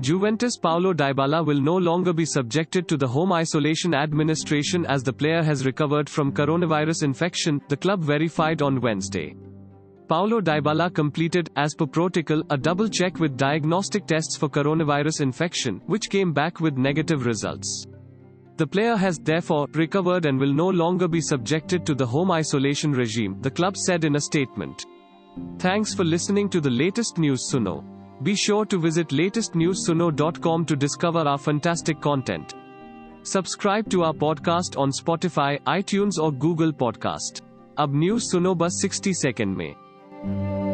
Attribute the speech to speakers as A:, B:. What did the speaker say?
A: Juventus Paulo Dybala will no longer be subjected to the home isolation administration as the player has recovered from coronavirus infection, the club verified on Wednesday. Paulo Dybala completed, as per protocol, a double check with diagnostic tests for coronavirus infection, which came back with negative results. The player has, therefore, recovered and will no longer be subjected to the home isolation regime, the club said in a statement. Thanks for listening to the latest news Suno. Be sure to visit latestnewsuno.com to discover our fantastic content. Subscribe to our podcast on Spotify, iTunes or Google Podcast. अब news सुनो बस 60 second में